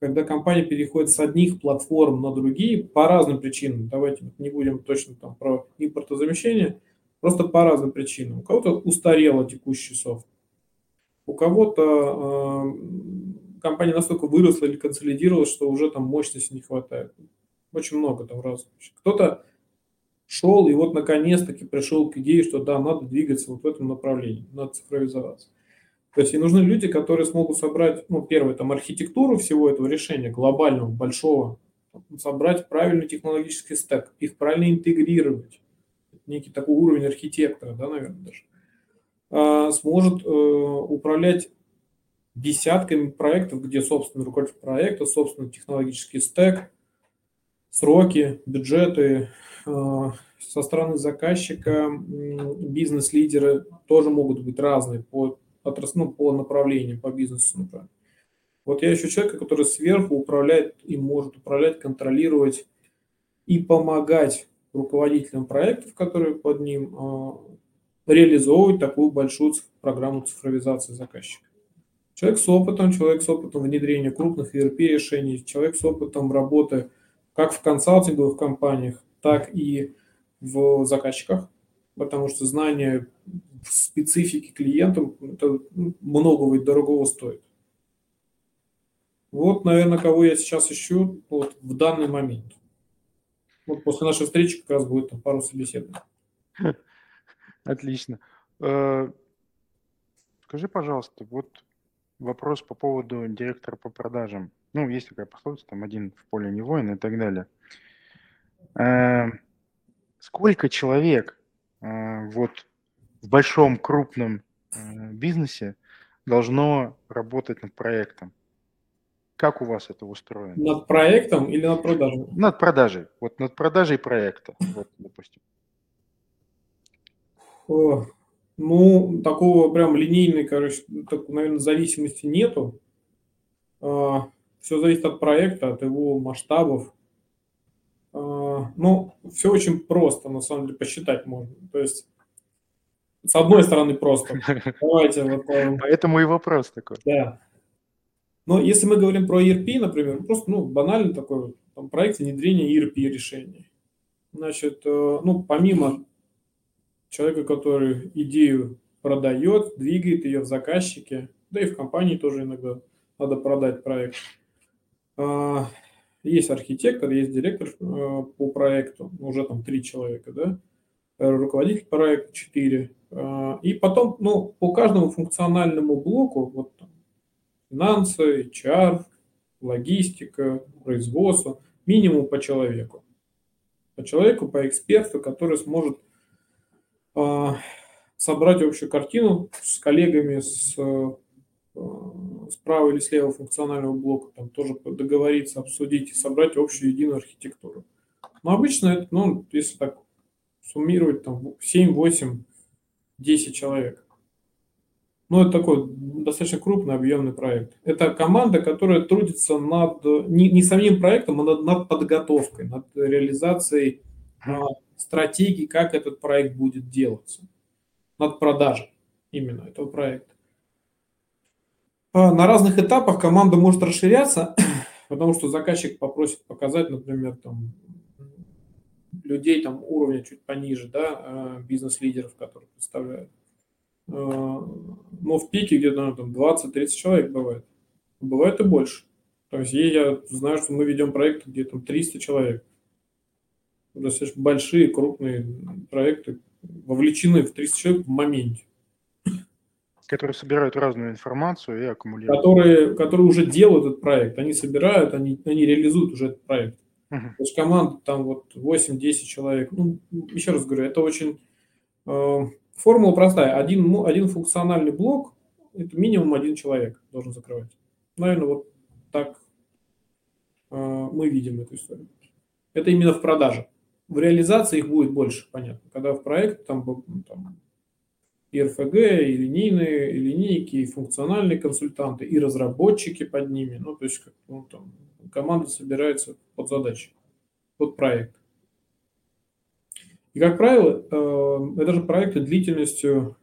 когда компания переходит с одних платформ на другие по разным причинам. Давайте не будем точно там про импортозамещение – Просто по разным причинам. У кого-то устарело текущий софт, у кого-то э, компания настолько выросла или консолидировалась, что уже там мощности не хватает. Очень много там разных. Кто-то шел и вот наконец-таки пришел к идее, что да, надо двигаться вот в этом направлении, надо цифровизоваться. То есть и нужны люди, которые смогут собрать, ну, первое, там, архитектуру всего этого решения, глобального, большого, собрать правильный технологический стек, их правильно интегрировать, некий такой уровень архитектора, да, наверное, даже, а, сможет э, управлять десятками проектов, где собственный руководитель проекта, собственный технологический стек, сроки, бюджеты, э, со стороны заказчика бизнес-лидеры тоже могут быть разные по, ну, по направлениям, по бизнесу, например. Вот я ищу человека, который сверху управляет и может управлять, контролировать и помогать руководителям проектов, которые под ним, а, реализовывать такую большую программу цифровизации заказчика. Человек с опытом, человек с опытом внедрения крупных ERP-решений, человек с опытом работы как в консалтинговых компаниях, так и в заказчиках, потому что знание специфики клиентам это многого и дорогого стоит. Вот, наверное, кого я сейчас ищу вот, в данный момент. Вот после нашей встречи как раз будет там пару собеседований. Отлично. Э, скажи, пожалуйста, вот вопрос по поводу директора по продажам. Ну, есть такая пословица, там один в поле не воин и так далее. Э, сколько человек вот в большом крупном бизнесе должно работать над проектом? Как у вас это устроено? Над проектом или над продажей? Над продажей. Вот над продажей проекта, вот, допустим. О, ну, такого прям линейной, короче, так, наверное, зависимости нету. А, все зависит от проекта, от его масштабов. А, ну, все очень просто, на самом деле, посчитать можно. То есть, с одной стороны, просто. Давайте вот... Э, Поэтому и вопрос такой. Да. Но если мы говорим про ERP, например, просто ну, банально такой там, проект внедрения ERP решений. Значит, э, ну, помимо человека, который идею продает, двигает ее в заказчике, да и в компании тоже иногда надо продать проект. Есть архитектор, есть директор э, по проекту, уже там три человека, да, руководитель проекта четыре. А, и потом, ну, по каждому функциональному блоку, вот финансы, HR, логистика, производство, минимум по человеку. По человеку, по эксперту, который сможет э, собрать общую картину с коллегами с э, справа или слева функционального блока, там тоже договориться, обсудить и собрать общую единую архитектуру. Но обычно это, ну, если так суммировать, там 7, 8, 10 человек. Ну, это такой достаточно крупный объемный проект. Это команда, которая трудится над не, не самим проектом, а над, над подготовкой, над реализацией а, стратегии, как этот проект будет делаться. над продажей именно этого проекта. А, на разных этапах команда может расширяться, потому что заказчик попросит показать, например, там, людей там уровня чуть пониже, да, а, бизнес-лидеров, которые представляют. А, но в пике где-то там 20-30 человек бывает. Бывает и больше. То есть я знаю, что мы ведем проекты, где там 300 человек. Достаточно большие, крупные проекты, вовлечены в 300 человек в моменте. Которые собирают разную информацию и аккумулируют. Которые, которые уже делают этот проект. Они собирают, они, они реализуют уже этот проект. Uh-huh. То есть команда там вот 8-10 человек. Ну, еще раз говорю, это очень... Э, формула простая. Один, один функциональный блок, это минимум один человек должен закрывать. Наверное, вот так э, мы видим эту историю. Это именно в продаже. В реализации их будет больше, понятно. Когда в проект там, там и РФГ, и линейные, и линейки, и функциональные консультанты, и разработчики под ними. Ну, то есть как, ну, там, команда собирается под задачи, под проект. И, как правило, э, это же проекты длительностью,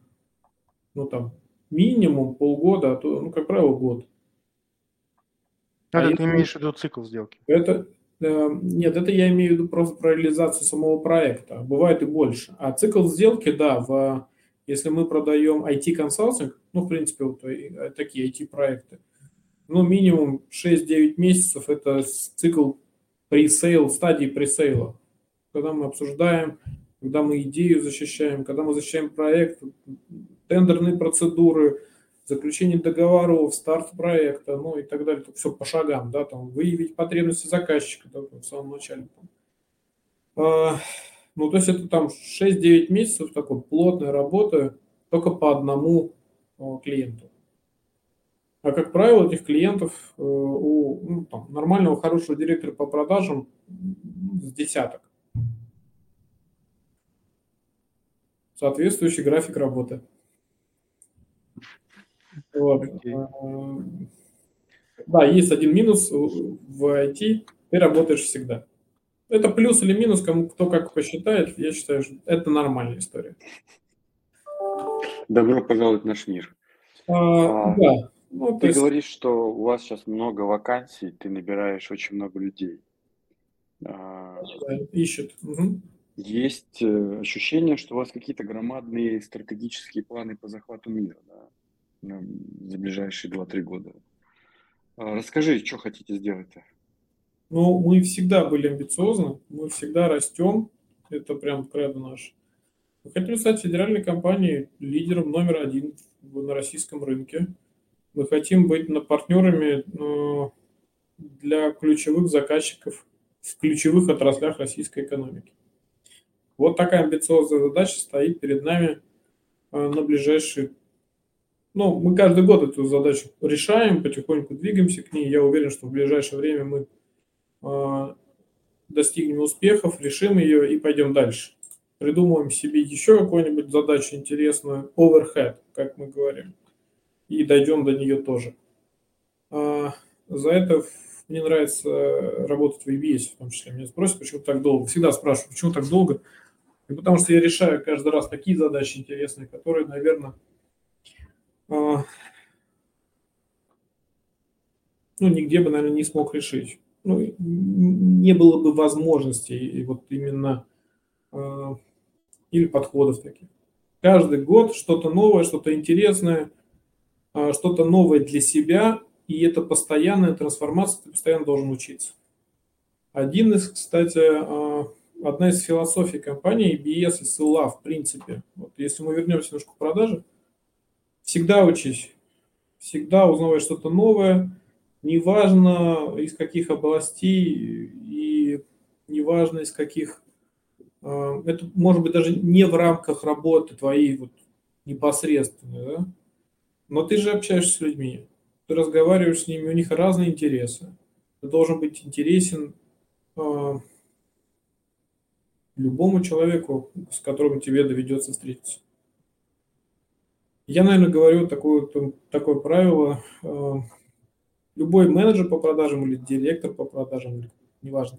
ну, там, минимум полгода, а то, ну, как правило, год. А, а ты имеешь в виду цикл сделки? Это, э, нет, это я имею в виду просто про реализацию самого проекта. Бывает и больше. А цикл сделки, да, в если мы продаем IT-консалтинг, ну, в принципе, вот э, такие IT-проекты, ну, минимум 6-9 месяцев – это цикл пресейл, стадии пресейла, когда мы обсуждаем, когда мы идею защищаем, когда мы защищаем проект, тендерные процедуры, заключение договоров, старт проекта, ну и так далее. Все по шагам, да, там выявить потребности заказчика да, в самом начале. Ну, то есть это там 6-9 месяцев такой плотной работы только по одному клиенту. А как правило, этих клиентов э, у ну, там, нормального, хорошего директора по продажам с десяток. Соответствующий график работы. Вот. Okay. Э, да, есть один минус в IT, ты работаешь всегда. Это плюс или минус, кому кто как посчитает, я считаю, что это нормальная история. Добро пожаловать в наш мир. А, а, да. Ну, ты есть... говоришь, что у вас сейчас много вакансий, ты набираешь очень много людей. А, ищут. Угу. Есть э, ощущение, что у вас какие-то громадные стратегические планы по захвату мира да, за ближайшие 2-3 года. А, расскажи, что хотите сделать-то? Ну, мы всегда были амбициозны, мы всегда растем, это прям кредо наш. Мы хотим стать федеральной компанией, лидером номер один на российском рынке. Мы хотим быть на партнерами ну, для ключевых заказчиков в ключевых отраслях российской экономики. Вот такая амбициозная задача стоит перед нами э, на ближайшие... Ну, мы каждый год эту задачу решаем, потихоньку двигаемся к ней. Я уверен, что в ближайшее время мы достигнем успехов, решим ее и пойдем дальше. Придумаем себе еще какую-нибудь задачу интересную, overhead, как мы говорим, и дойдем до нее тоже. А, за это мне нравится работать в EBS, в том числе. Меня спросят, почему так долго. Всегда спрашиваю, почему так долго. И потому что я решаю каждый раз такие задачи интересные, которые, наверное, а, ну, нигде бы, наверное, не смог решить ну, не было бы возможностей вот именно э, или подходов таких. Каждый год что-то новое, что-то интересное, э, что-то новое для себя, и это постоянная трансформация, ты постоянно должен учиться. Один из, кстати, э, одна из философий компании BS и SLA, в принципе, вот если мы вернемся немножко к продаже, всегда учись, всегда узнавай что-то новое, неважно из каких областей и неважно из каких, а, это может быть даже не в рамках работы твоей вот непосредственно, да? но ты же общаешься с людьми, ты разговариваешь с ними, у них разные интересы, ты должен быть интересен э, любому человеку, с которым тебе доведется встретиться. Я, наверное, говорю такое, такое правило, э, любой менеджер по продажам или директор по продажам, или, неважно,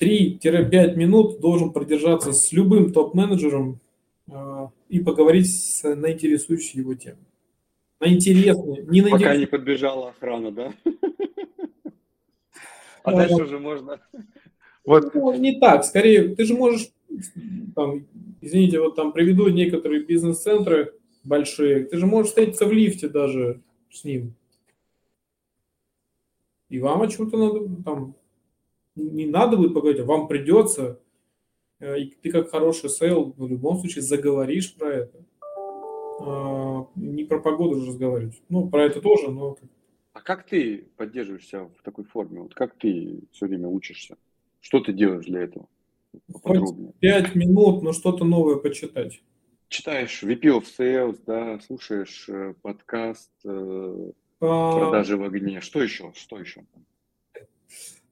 3-5 минут должен продержаться с любым топ-менеджером, а, и поговорить с, на интересующие его темы. На интересные, не на Пока интерес- не подбежала охрана, да? А А, дальше уже можно... Вот, Ну, не так, скорее, ты же можешь, там, извините, вот там приведу некоторые бизнес-центры большие, ты же можешь встретиться в лифте даже с ним. И вам о чем-то надо, там, не надо будет поговорить, а вам придется, Э, и ты как хороший sale в любом случае заговоришь про это. А, Не про погоду же разговаривать. Ну, про это тоже, но А как ты поддерживаешь себя в такой форме? Вот как ты все время учишься? Что ты делаешь для этого? Поподробнее. пять минут, но что-то новое почитать. Читаешь VP of Sales, да, слушаешь э, подкаст э, «Продажи в огне». Что еще? Что еще?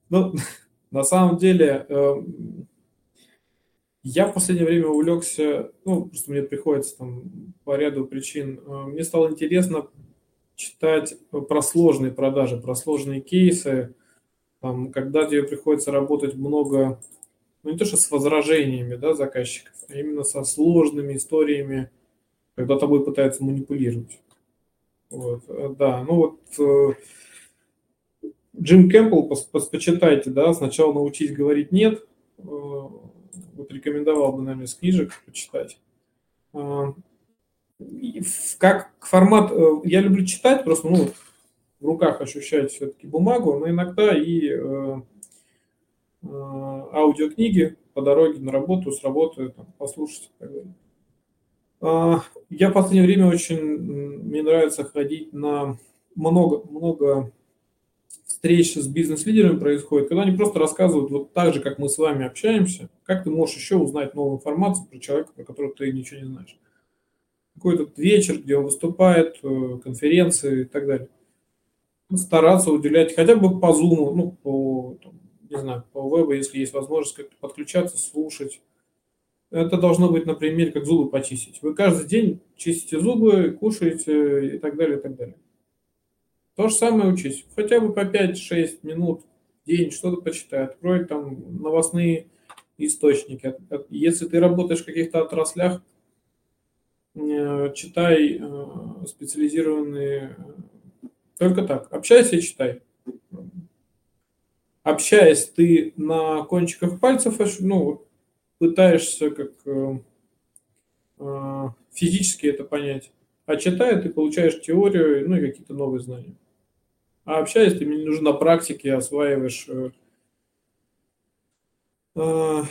Ну, на самом деле, эм, я в последнее время увлекся, ну, просто мне приходится там по ряду причин, э, мне стало интересно читать про сложные продажи, про сложные кейсы, там, когда тебе приходится работать много, ну, не то что с возражениями, да, заказчиков, а именно со сложными историями, когда тобой пытаются манипулировать. Вот, э, да, ну вот э, Джим Кэмпбелл, пос- пос- почитайте, да, сначала научись говорить «нет», э, вот рекомендовал бы, наверное, из книжек почитать. В- Как формат, э, я люблю читать, просто, ну, в руках ощущать все-таки бумагу, но иногда и э, э, аудиокниги по дороге на работу, с работы, там, послушать и так далее. А, Я в последнее время очень, мне нравится ходить на много, много встреч с бизнес-лидерами происходит, когда они просто рассказывают вот так же, как мы с вами общаемся, как ты можешь еще узнать новую информацию про человека, про которого ты ничего не знаешь. Какой-то вечер, где он выступает, э, конференции и так далее. Ну, Стараться уделять хотя бы по Zoom, ну, по, там, не знаю, по вебу, если есть возможность как-то подключаться, слушать. Это должно быть, например, как зубы почистить. Вы каждый день чистите зубы, кушаете и так далее, и так далее. То же самое учись. Хотя бы по 5-6 минут в день что-то почитай. Открой там новостные источники. Если ты работаешь в каких-то отраслях, э, читай э, специализированные... э, Только так. Общайся и читай. Общаясь, ты на кончиках пальцев ну, пытаешься как э, э, физически это понять. А читая, ты получаешь теорию, ну и какие-то новые знания. А общаясь, ты мне нужно на практике осваиваешь э, э,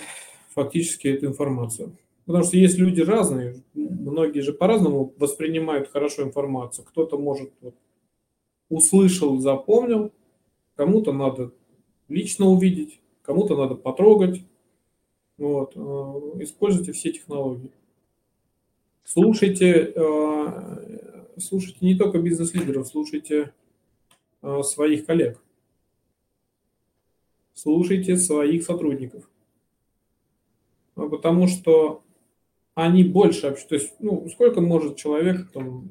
фактически эту информацию. Потому что есть люди разные, многие же по-разному воспринимают хорошо информацию. Кто-то может вот, услышал, запомнил, кому-то надо лично увидеть, кому-то надо потрогать. Вот. э, Используйте все технологии. Слушайте, э, слушайте не только бизнес-лидеров, слушайте э, своих коллег. Слушайте своих сотрудников. Ну, Потому что они больше общаются. То есть, ну, сколько может человек там,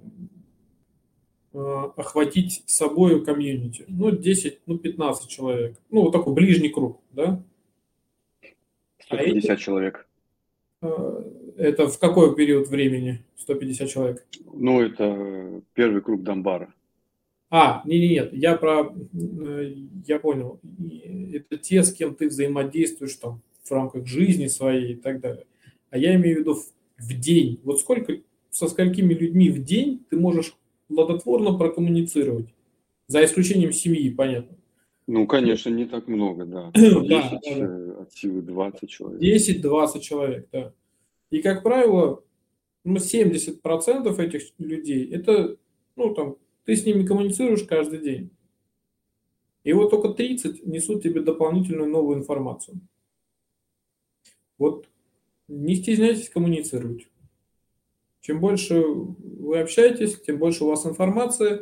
охватить собой комьюнити? Ну, 10, ну, 15 человек. Ну, вот такой ближний круг, да? А 150 человек. Э, Это в какой период времени 150 человек? Ну, это первый круг Дамбара. А, не, не, нет, я про, э, я понял. Это те, с кем ты взаимодействуешь там в рамках жизни своей и так далее. А я имею в виду в, в день. Вот сколько, со сколькими людьми в день ты можешь плодотворно прокоммуницировать? За исключением семьи, понятно. Ну, конечно, не так много, да. Да, 10 да, да. э, от силы 20 человек. 10-20 человек, да. И, как правило, ну, 70% этих людей, это, ну, там, ты с ними коммуницируешь каждый день. И вот только 30 несут тебе дополнительную новую информацию. Вот не стесняйтесь коммуницировать. Чем больше вы общаетесь, тем больше у вас информации,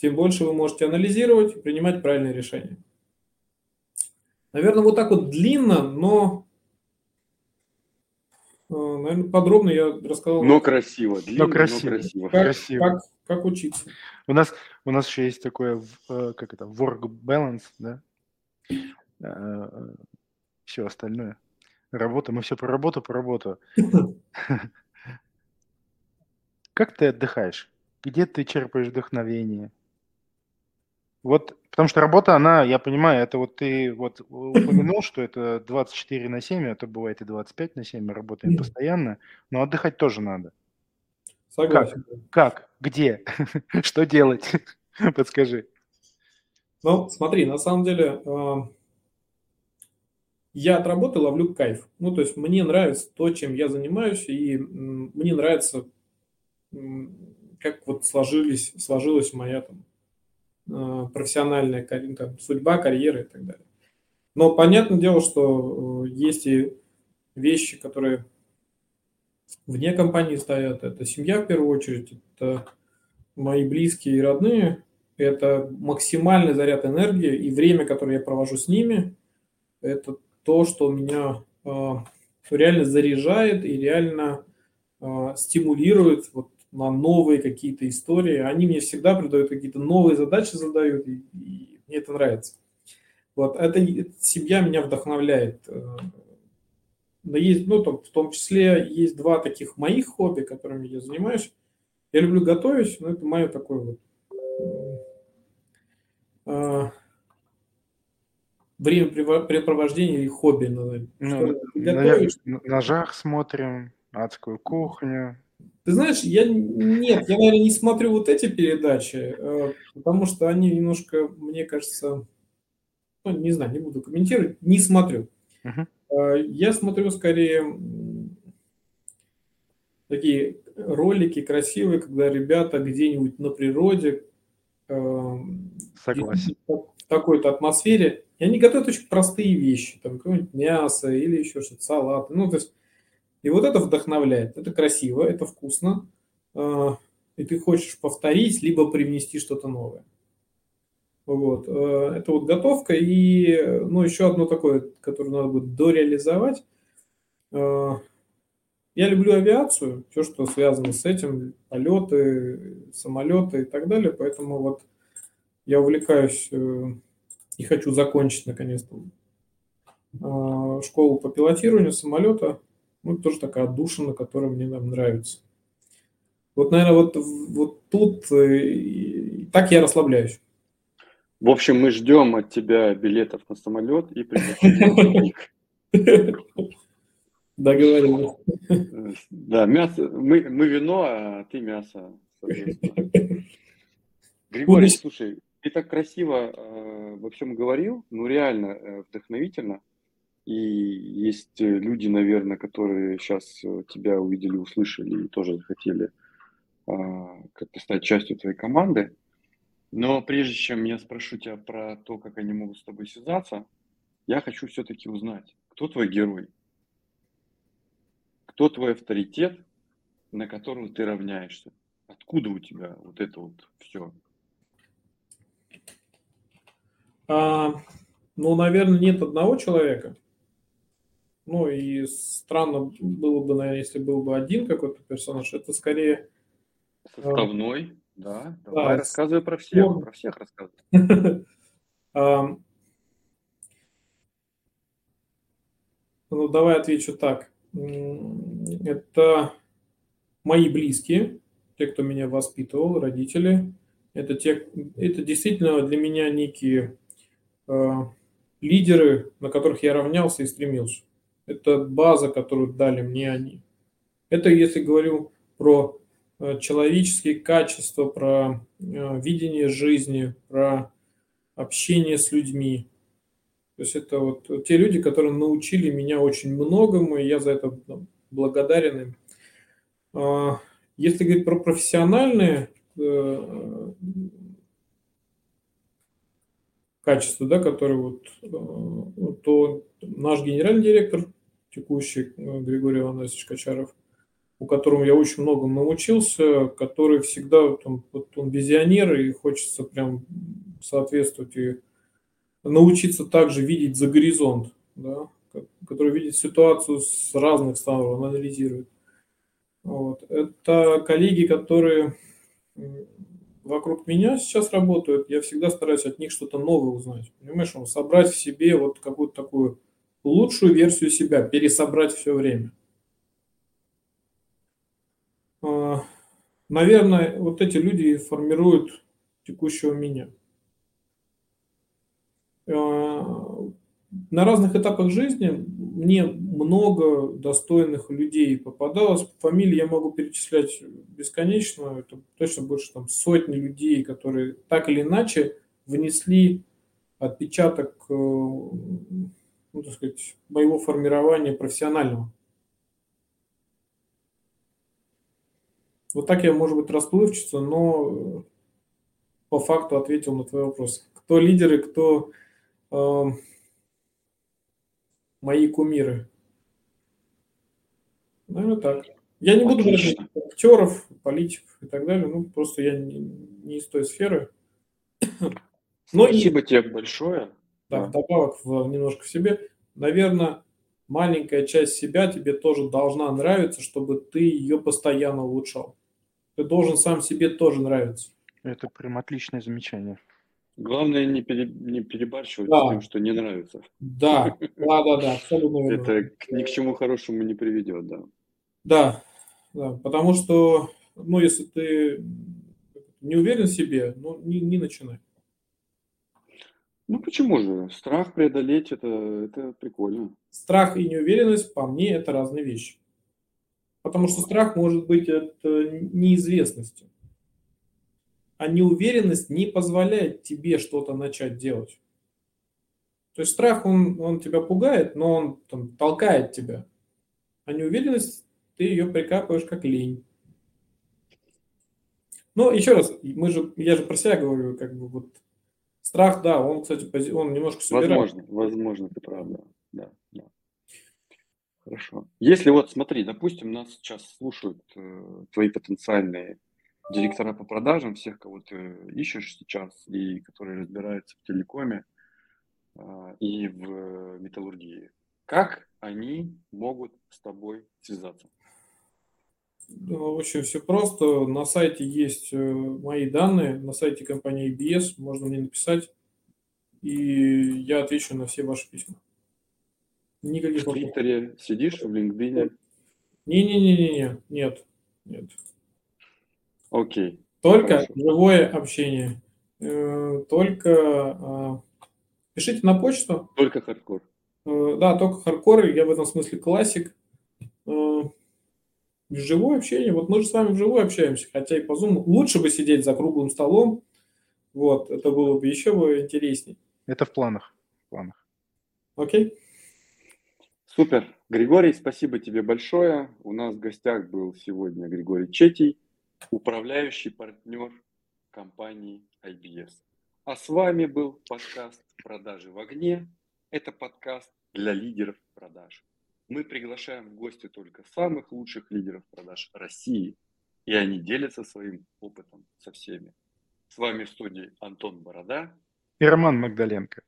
тем больше вы можете анализировать и принимать правильные решения. Наверное, вот так вот длинно, но, наверное, подробно я рассказал, Но красиво, длинно, но красиво. красиво. как, красиво. как, как учиться. У нас, у нас еще есть такое, э, как это, work balance, да? Все остальное. Работа, мы все про работу, про работу. как ты отдыхаешь? Где ты черпаешь вдохновение? Вот, потому что работа, она, я понимаю, это вот ты вот упомянул, что это 24 на 7, это бывает и 25 на 7, мы работаем постоянно, но отдыхать тоже надо. Согласен. Как? Как? Где? Что делать? Подскажи. Ну, смотри, на самом деле, а, я от работы ловлю кайф. Ну, то есть мне нравится то, чем я занимаюсь, и мне нравится, как вот сложились, сложилась моя там а, профессиональная там, судьба, карьера и так далее. Но понятное дело, что э, есть и вещи, которые вне компании стоят. Это семья в первую очередь, это мои близкие и родные, это максимальный заряд энергии и время, которое я провожу с ними, это то, что меня э, реально заряжает и реально э, стимулирует вот на новые какие-то истории. Они мне всегда придают какие-то новые задачи, задают, и, и мне это нравится. Вот это, эта семья меня вдохновляет. Э, но есть, ну, там, в том числе есть два таких моих хобби, которыми я занимаюсь. Я люблю готовить, но это мое такое вот э, времяпрепровождение или хобби. Ну, готовишь? На ножах смотрим, адскую кухню. Ты знаешь, я нет, я, наверное, не смотрю вот эти передачи, э, потому что они немножко, мне кажется, ну, не знаю, не буду комментировать, не смотрю. Uh-huh. Я смотрю скорее такие ролики красивые, когда ребята где-нибудь на природе, эм, Согласен. в такой-то атмосфере, и они готовят очень простые вещи, там какое-нибудь мясо или еще что-то, салат. Ну, то есть, и вот это вдохновляет. Это красиво, это вкусно, э, и ты хочешь повторить, либо привнести что-то новое. Вот. Э, это вот готовка. И ну, еще одно такое, которое надо будет дореализовать. Э, я люблю авиацию, все, что связано с этим, полеты, самолеты и так далее. Поэтому вот я увлекаюсь э, и хочу закончить наконец-то школу по пилотированию самолета. Ну, тоже такая отдушина, которая мне нам нравится. Вот, наверное, вот, вот тут так я расслабляюсь. В общем, мы ждем от тебя билетов на самолет и приглашение Договорились. Да, мясо. Мы, мы вино, а ты мясо. Григорий, слушай, ты так красиво э, во всем говорил, ну реально э, вдохновительно. И есть люди, наверное, которые сейчас э, тебя увидели, услышали и тоже захотели э, как-то стать частью твоей команды. Но прежде чем я спрошу тебя про то, как они могут с тобой связаться, я хочу все-таки узнать, кто твой герой? Кто твой авторитет, на которого ты равняешься? Откуда у тебя вот это вот все? А, ну, наверное, нет одного человека. Ну, и странно было бы, наверное, если был бы один какой-то персонаж. Это скорее... Составной? Да, давай да, рассказывай про всех, спор... про всех рассказывай. Ну, давай отвечу так. Это мои близкие, те, кто меня воспитывал, родители. Это, те, это действительно для меня некие э, лидеры, на которых я равнялся и стремился. Это база, которую дали мне они. Это если говорю про Э, человеческие качества, про э, видение жизни, про общение с людьми. То есть это вот те люди, которые научили меня очень многому, и я за это благодарен им. А, если говорить про профессиональные э, качества, да, которые вот, то наш генеральный директор, текущий Григорий Иванович Качаров, у которого я очень многому научился, который всегда, там, вот он визионер, и хочется прям соответствовать и научиться также видеть за горизонт, да, который видит ситуацию с разных сторон, анализирует. Вот. Это коллеги, которые вокруг меня сейчас работают, я всегда стараюсь от них что-то новое узнать. Понимаешь, собрать в себе вот какую-то такую лучшую версию себя, пересобрать все время. А, наверное, вот эти люди формируют текущего меня. А, на разных этапах жизни мне много достойных людей попадалось. Фамилии я могу перечислять бесконечно. Это точно больше там сотни людей, которые так или иначе внесли отпечаток, э, ну, так сказать, моего формирования профессионального. Вот так я, может быть, расплывчато, но по факту ответил на твой вопрос. Кто лидеры, кто э, мои кумиры? Наверное, так. Я не буду говорить актеров, политиков и так далее. Ну, просто я не, не из той сферы. Но Спасибо и, тебе большое. Да, да. вдобавок в, немножко в себе. Наверное, маленькая часть себя тебе тоже должна нравиться, чтобы ты ее постоянно улучшал. Ты должен сам себе тоже нравиться. Это прям отличное замечание. Главное не, пере, не перебарщивать да. с тем, что не нравится. Да, да, да, да, абсолютно верно. Это ни к чему хорошему не приведет, да. Да, да, потому что, ну, если ты не уверен в себе, ну, не, не начинай. Ну почему же? Страх преодолеть это, это прикольно. Страх и неуверенность, по мне, это разные вещи. Потому что страх может быть от неизвестности. А неуверенность не позволяет тебе что-то начать делать. То есть страх, он, он тебя пугает, но он там, толкает тебя. А неуверенность, ты ее прикапываешь как лень. Ну, еще раз, мы же, я же про себя говорю, как бы вот страх, да, он, кстати, он немножко собирает. Возможно, возможно, ты прав, да. да, да. Хорошо. Если вот смотри, допустим, нас сейчас слушают э, твои потенциальные директора по продажам, всех, кого ты ищешь сейчас и которые разбираются в телекоме э, и в металлургии, как они могут с тобой связаться? Очень все просто. На сайте есть э, мои данные, на сайте компании BS можно мне написать, и я отвечу на все ваши письма. Никаких В Твиттере сидишь, в LinkedIn? Не-не-не-не, нет, нет. Окей. Только Хорошо. живое общение. Э, только а, пишите на почту. Только хардкор. Э, да, только хардкор. Я в этом смысле классик. Живое общение. Вот мы же с вами вживую общаемся, хотя и по Zoom. Лучше бы сидеть за круглым столом. Вот, это было бы еще бы интересней. Это в планах. В планах. Окей. Супер. Григорий, спасибо тебе большое. У нас в гостях был сегодня Григорий Четий, управляющий партнер компании IBS. А с вами был подкаст «Продажи в огне». Это подкаст для лидеров продаж. Мы приглашаем в гости только самых лучших лидеров продаж России, и они делятся своим опытом со всеми. С вами в студии Антон Борода и Роман Магдаленко.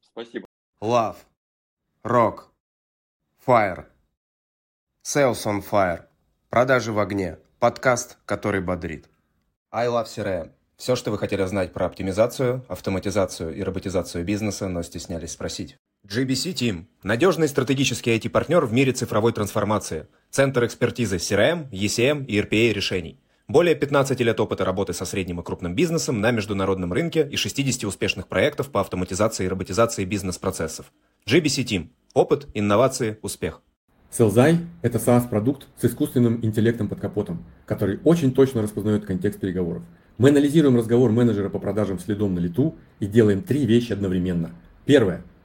Спасибо. Love. Rock. Fire. Sales on Fire. Продажи в огне. Подкаст, который бодрит. I Love CRM. Все, что вы хотели знать про оптимизацию, автоматизацию и роботизацию бизнеса, но стеснялись спросить. GBC Team – надежный стратегический IT-партнер в мире цифровой трансформации. Центр экспертизы CRM, ECM и RPA решений. Более 15 лет опыта работы со средним и крупным бизнесом на международном рынке и 60 успешных проектов по автоматизации и роботизации бизнес-процессов. GBC Team. Опыт, инновации, успех. Селзай – это SaaS-продукт с искусственным интеллектом под капотом, который очень точно распознает контекст переговоров. Мы анализируем разговор менеджера по продажам следом на лету и делаем три вещи одновременно. Первое –